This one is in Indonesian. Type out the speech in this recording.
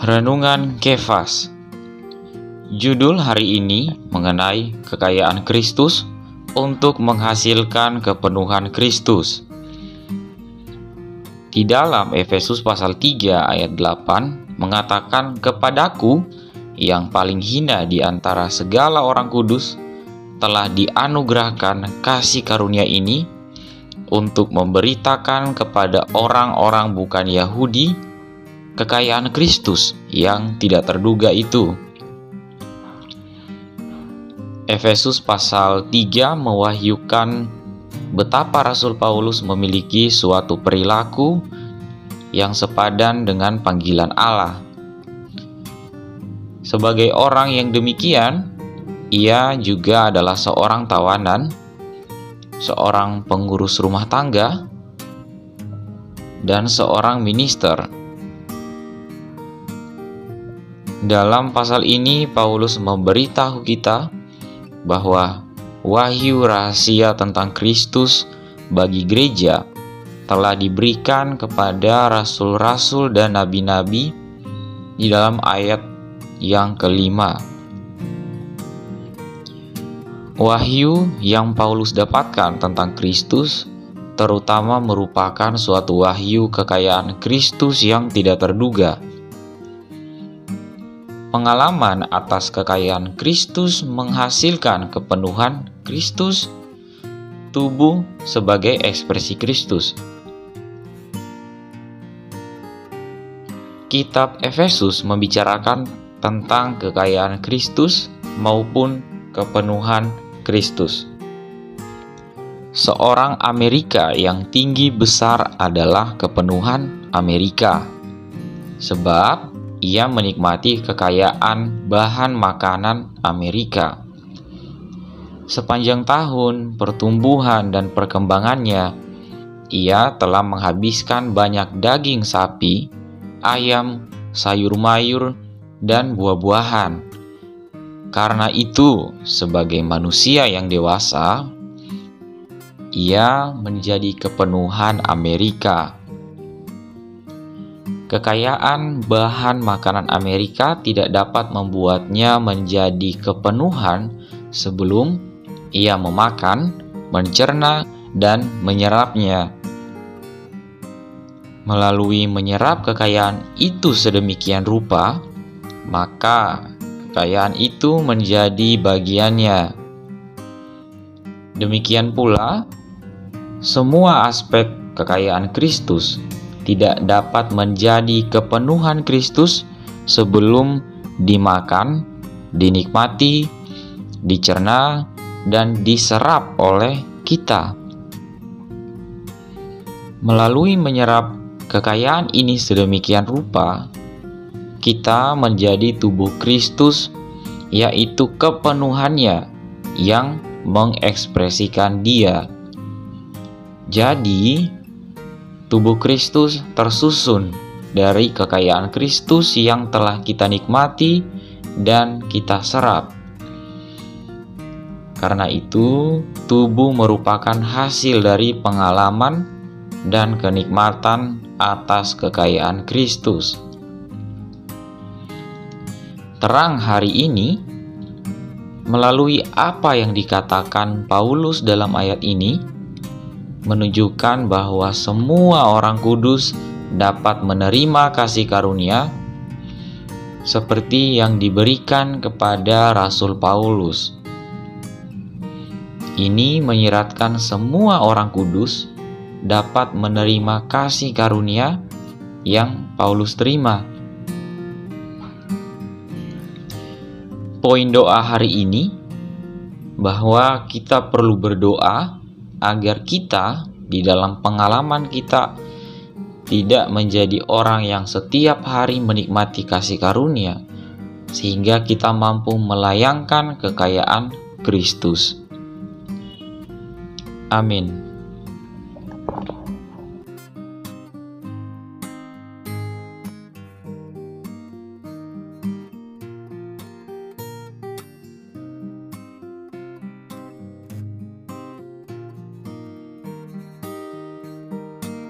Renungan Kefas Judul hari ini mengenai kekayaan Kristus untuk menghasilkan kepenuhan Kristus. Di dalam Efesus pasal 3 ayat 8 mengatakan kepadaku yang paling hina di antara segala orang kudus telah dianugerahkan kasih karunia ini untuk memberitakan kepada orang-orang bukan Yahudi kekayaan Kristus yang tidak terduga itu. Efesus pasal 3 mewahyukan betapa Rasul Paulus memiliki suatu perilaku yang sepadan dengan panggilan Allah. Sebagai orang yang demikian, ia juga adalah seorang tawanan, seorang pengurus rumah tangga, dan seorang minister dalam pasal ini, Paulus memberitahu kita bahwa wahyu rahasia tentang Kristus bagi gereja telah diberikan kepada rasul-rasul dan nabi-nabi di dalam ayat yang kelima. Wahyu yang Paulus dapatkan tentang Kristus terutama merupakan suatu wahyu kekayaan Kristus yang tidak terduga Pengalaman atas kekayaan Kristus menghasilkan kepenuhan Kristus, tubuh sebagai ekspresi Kristus. Kitab Efesus membicarakan tentang kekayaan Kristus maupun kepenuhan Kristus. Seorang Amerika yang tinggi besar adalah kepenuhan Amerika, sebab ia menikmati kekayaan bahan makanan Amerika. Sepanjang tahun pertumbuhan dan perkembangannya, ia telah menghabiskan banyak daging sapi, ayam, sayur mayur, dan buah-buahan. Karena itu, sebagai manusia yang dewasa, ia menjadi kepenuhan Amerika Kekayaan bahan makanan Amerika tidak dapat membuatnya menjadi kepenuhan sebelum ia memakan, mencerna, dan menyerapnya. Melalui menyerap kekayaan itu sedemikian rupa, maka kekayaan itu menjadi bagiannya. Demikian pula, semua aspek kekayaan Kristus tidak dapat menjadi kepenuhan Kristus sebelum dimakan, dinikmati, dicerna, dan diserap oleh kita. Melalui menyerap kekayaan ini sedemikian rupa, kita menjadi tubuh Kristus, yaitu kepenuhannya yang mengekspresikan Dia. Jadi, Tubuh Kristus tersusun dari kekayaan Kristus yang telah kita nikmati dan kita serap. Karena itu, tubuh merupakan hasil dari pengalaman dan kenikmatan atas kekayaan Kristus. Terang hari ini, melalui apa yang dikatakan Paulus dalam ayat ini, menunjukkan bahwa semua orang kudus dapat menerima kasih karunia seperti yang diberikan kepada Rasul Paulus. Ini menyiratkan semua orang kudus dapat menerima kasih karunia yang Paulus terima. Poin doa hari ini bahwa kita perlu berdoa agar kita di dalam pengalaman kita tidak menjadi orang yang setiap hari menikmati kasih karunia, sehingga kita mampu melayangkan kekayaan Kristus. Amin.